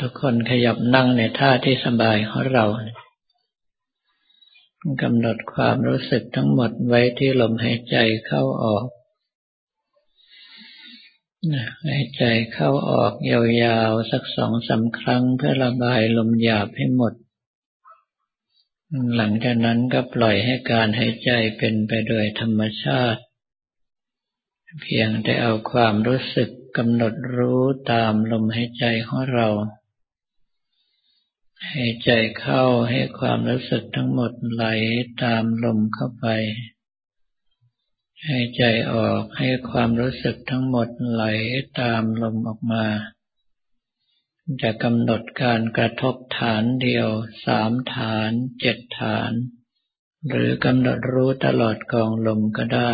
ทุกคนขยับนั่งในท่าที่สบายของเรากำหนดความรู้สึกทั้งหมดไว้ที่ลมหายใจเข้าออกหายใจเข้าออกยาวๆสักสองสาครั้งเพื่อระบายลมหยาบให้หมด หลังจากนั้นก็ปล่อยให้การหายใจเป็นไปโดยธรรมชาติ เพียงแต่เอาความรู้สึก กำหนดรู้ตามลมหายใจของเราหายใจเข้าให้ความรู้สึกทั้งหมดไหลตามลมเข้าไปหายใจออกให้ความรู้สึกทั้งหมดไหลตามลมออกมา จะกำหนดการกระทบฐานเดียวสามฐานเจ็ดฐาน หรือกำหนดรู้ตลอดกองลมก็ได้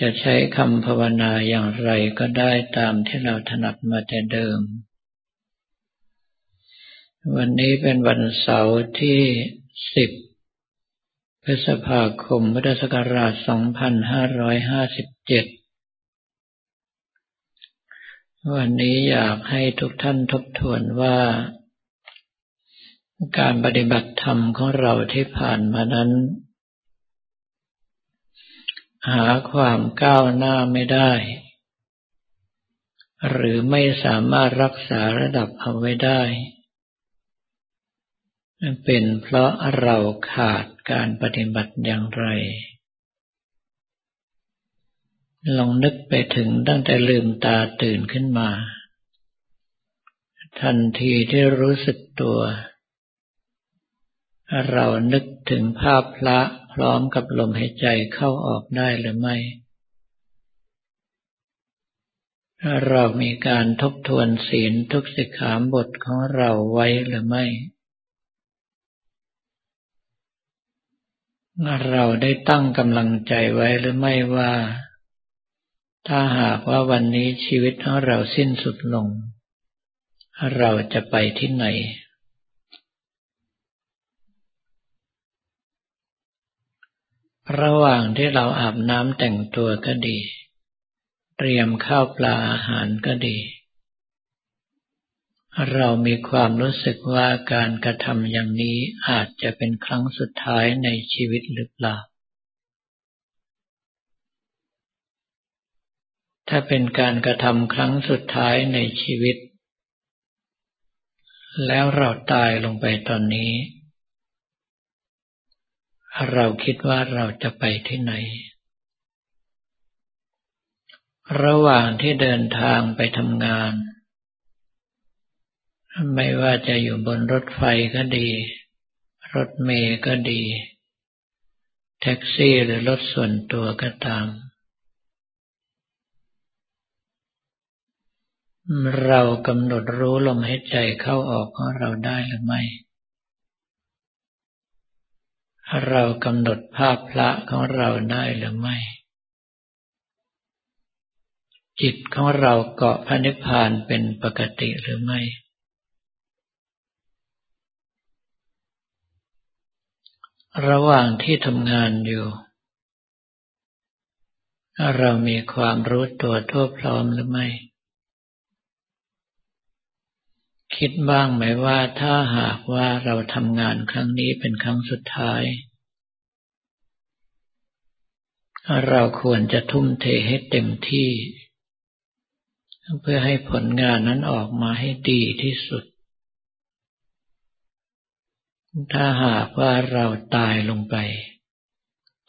จะใช้คำภาวนาอย่างไรก็ได้ตามที่เราถนัดมาแต่เดิม วันนี้เป็นวันเสาร์ที่สิบพฤษภาคมพุทธศักราช 2557 วันนี้อยากให้ทุกท่านทบทวนว่า การปฏิบัติธรรมของเราที่ผ่านมานั้น หาความก้าวหน้าไม่ได้ หรือไม่สามารถรักษาระดับเอาไว้ได้ เป็นเพราะเราขาดการปฏิบัติอย่างไร ลองนึกไปถึงตั้งแต่ลืมตาตื่นขึ้นมา ทันทีที่รู้สึกตัว เรานึกถึงภาพพระ ร้อมกับลมหายใจเข้าออกได้หรือไม่ ถ้าเรามีการทบทวนศีลทุกสิกขาบทของเราไว้หรือไม่ เราได้ตั้งกำลังใจไว้หรือไม่ว่า ถ้าหากว่าวันนี้ชีวิตของเราสิ้นสุดลง เราจะไปที่ไหน ระหว่างที่เราอาบน้ำแต่งตัวก็ดี เตรียมข้าวปลาอาหารก็ดี เรามีความรู้สึกว่าการกระทำอย่างนี้อาจจะเป็นครั้งสุดท้ายในชีวิตหรือเปล่า ถ้าเป็นการกระทำครั้งสุดท้ายในชีวิต แล้วเราตายลงไปตอนนี้ เราคิดว่าเราจะไปที่ไหน ระหว่างที่เดินทางไปทำงาน ไม่ว่าจะอยู่บนรถไฟก็ดี รถเมล์ก็ดี แท็กซี่หรือรถส่วนตัวก็ตาม เรากำหนดรู้ลมหายใจเข้าออกของเราได้หรือไม่ เรากำหนดภาพพระของเราได้หรือไม่ จิตของเราเกาะพระนิพพานเป็นปกติหรือไม่ ระหว่างที่ทำงานอยู่ เรามีความรู้ตัวทั่วพร้อมหรือไม่ คิดบ้างไหมว่าถ้าหากว่าเราทำงานครั้งนี้เป็นครั้งสุดท้าย เราควรจะทุ่มเทให้เต็มที่ เพื่อให้ผลงานนั้นออกมาให้ดีที่สุด ถ้าหากว่าเราตายลงไป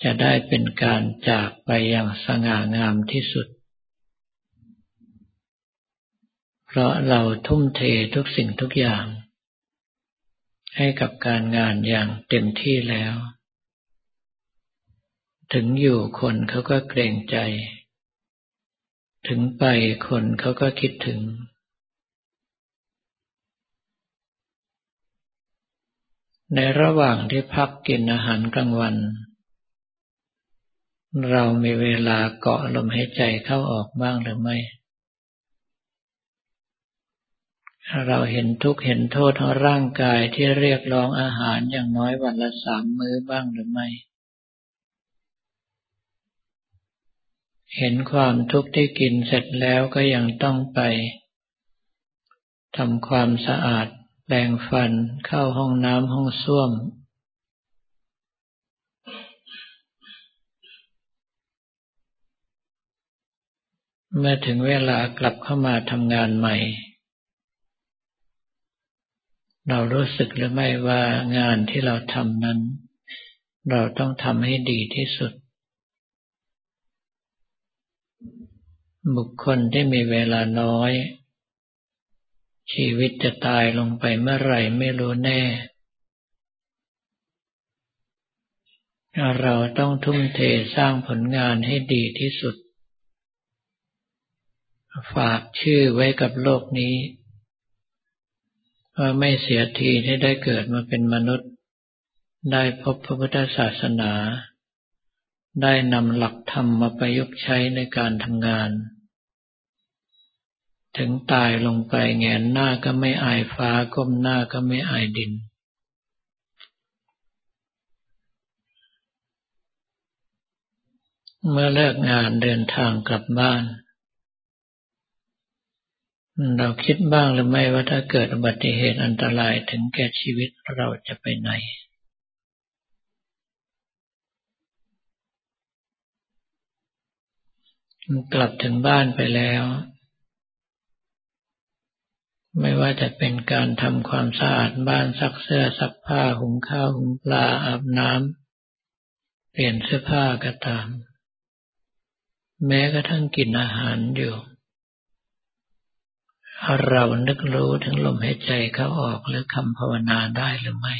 จะได้เป็นการจากไปอย่างสง่างามที่สุด เพราะเราทุ่มเททุกสิ่งทุกอย่าง ให้กับการงานอย่างเต็มที่แล้ว ถึงอยู่คนเขาก็เกรงใจ ถึงไปคนเขาก็คิดถึง ในระหว่างที่พักกินอาหารกลางวันเรามีเวลาเกาะลมหายใจเข้าออกบ้างหรือไม่ เราเห็นทุกข์เห็นโทษของร่างกายที่เรียกร้องอาหารอย่างน้อยวันละสามมื้อบ้างหรือไม่ เห็นความทุกข์ที่กินเสร็จแล้วก็ยังต้องไปทำความสะอาดแปรงฟันเข้าห้องน้ำห้องส้วม เมื่อถึงเวลากลับเข้ามาทำงานใหม่ เรารู้สึกหรือไม่ว่างานที่เราทำนั้น เราต้องทำให้ดีที่สุด บุคคลที่มีเวลาน้อย ชีวิตจะตายลงไปเมื่อไหร่ไม่รู้แน่ เราต้องทุ่มเทสร้างผลงานให้ดีที่สุด ฝากชื่อไว้กับโลกนี้ ว่าไม่เสียทีที่ได้เกิดมาเป็นมนุษย์ ได้พบพระพุทธศาสนา ได้นำหลักธรรมมาประยุกต์ใช้ในการทำงาน ถึงตายลงไปแงนหน้าก็ไม่อายฟ้าก้มหน้าก็ไม่อายดิน เมื่อเลิกงานเดินทางกลับบ้าน เราคิดบ้างหรือไม่ว่าถ้าเกิดอุบัติเหตุอันตรายถึงแก่ชีวิตเราจะไปไหน กลับถึงบ้านไปแล้ว ไม่ว่าจะเป็นการทำความสะอาดบ้านซักเสื้อซักผ้าหุงข้าวหุงปลาอาบน้ำเปลี่ยนเสื้อผ้าก็ตาม แม้กระทั่งกินอาหารอยู่ เรานึกรู้ถึงลมหายใจเข้าออกหรือคำภาวนาได้หรือไม่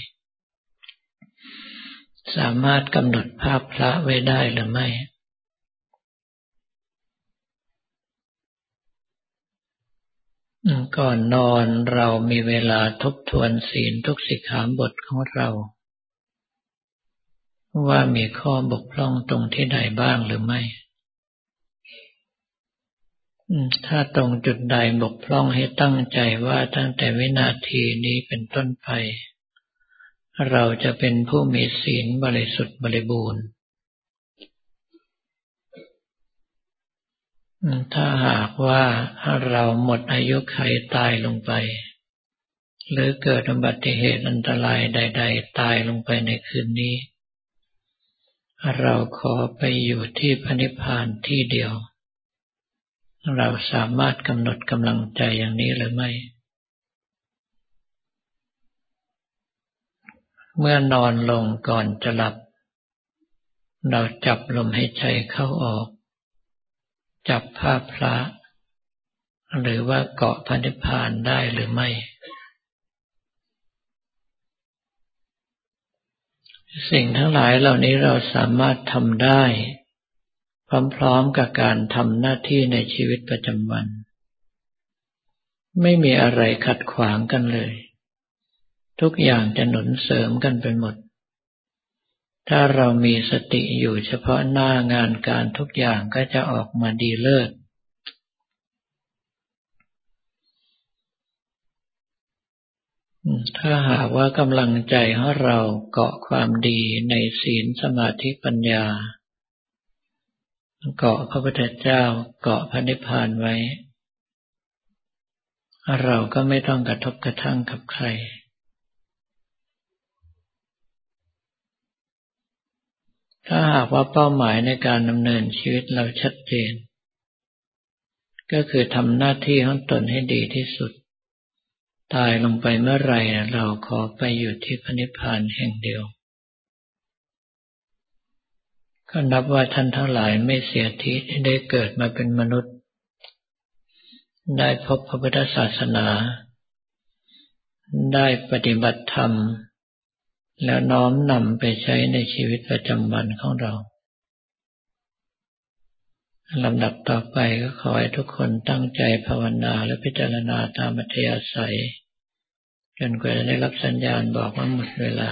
สามารถกำหนดภาพพระไว้ได้หรือไม่ก่อนนอนเรามีเวลาทบทวนศีลทุกสิกขาบทของเรา ว่ามีข้อบกพร่องตรงที่ใดบ้างหรือไม่ ถ้าตรงจุดใดบกพร่องให้ตั้งใจว่าตั้งแต่วินาทีนี้เป็นต้นไป เราจะเป็นผู้มีศีลบริสุทธิ์บริบูรณ์ ถ้าหากว่าเราหมดอายุไขตายลงไป หรือเกิดอุบัติเหตุอันตรายใด ๆ ตายลงไปในคืนนี้ เราขอไปอยู่ที่พระนิพพานที่เดียว เราสามารถกำหนดกำลังใจอย่างนี้หรือไม่ เมื่อนอนลงก่อนจะหลับ เราจับลมให้ใจเข้าออก จับภาพพระ หรือว่าเกาะพันธิพานได้หรือไม่ สิ่งทั้งหลายเหล่านี้เราสามารถทำได้ พร้อมๆกับการทำหน้าที่ในชีวิตประจำวัน ไม่มีอะไรขัดขวางกันเลย ทุกอย่างจะหนุนเสริมกันไปหมด ถ้าเรามีสติอยู่เฉพาะหน้างานการทุกอย่างก็จะออกมาดีเลิศถ้าหากว่ากำลังใจของเราเกาะความดีในศีลสมาธิปัญญา เกาะพระพุทธเจ้าเกาะพระนิพพานไว้ เราก็ไม่ต้องกระทบกระทั่งกับใคร ถ้าหากว่าเป้าหมายในการดำเนินชีวิตเราชัดเจน ก็คือทำหน้าที่ของตนให้ดีที่สุด ตายลงไปเมื่อไรเราขอไปอยู่ที่พระนิพพานแห่งเดียว ก็นับว่าท่านทั้งหลายไม่เสียทีที่ได้เกิดมาเป็นมนุษย์ ได้พบพระพุทธศาสนา ได้ปฏิบัติธรรม แล้วน้อมนำไปใช้ในชีวิตประจำวันของเราลำดับต่อไปก็ขอให้ทุกคนตั้งใจภาวนาและพิจารณาตามอัธยาศัย จนกว่าจะได้รับสัญญาณบอกว่าหมดเวลา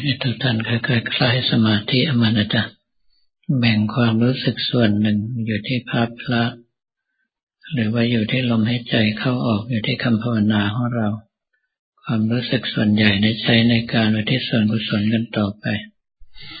ให้ทุกท่านค่อยๆคลายสมาธิอมานะจ๊ะแบ่งความรู้สึกส่วนหนึ่งอยู่ที่ภาพพระหรือว่าอยู่ที่ลมหายใจเข้าออกอยู่ที่คำภาวนาของเรา ความรู้สึกส่วนใหญ่ในใช้ในการอุทิศส่วนกุศลกันต่อไป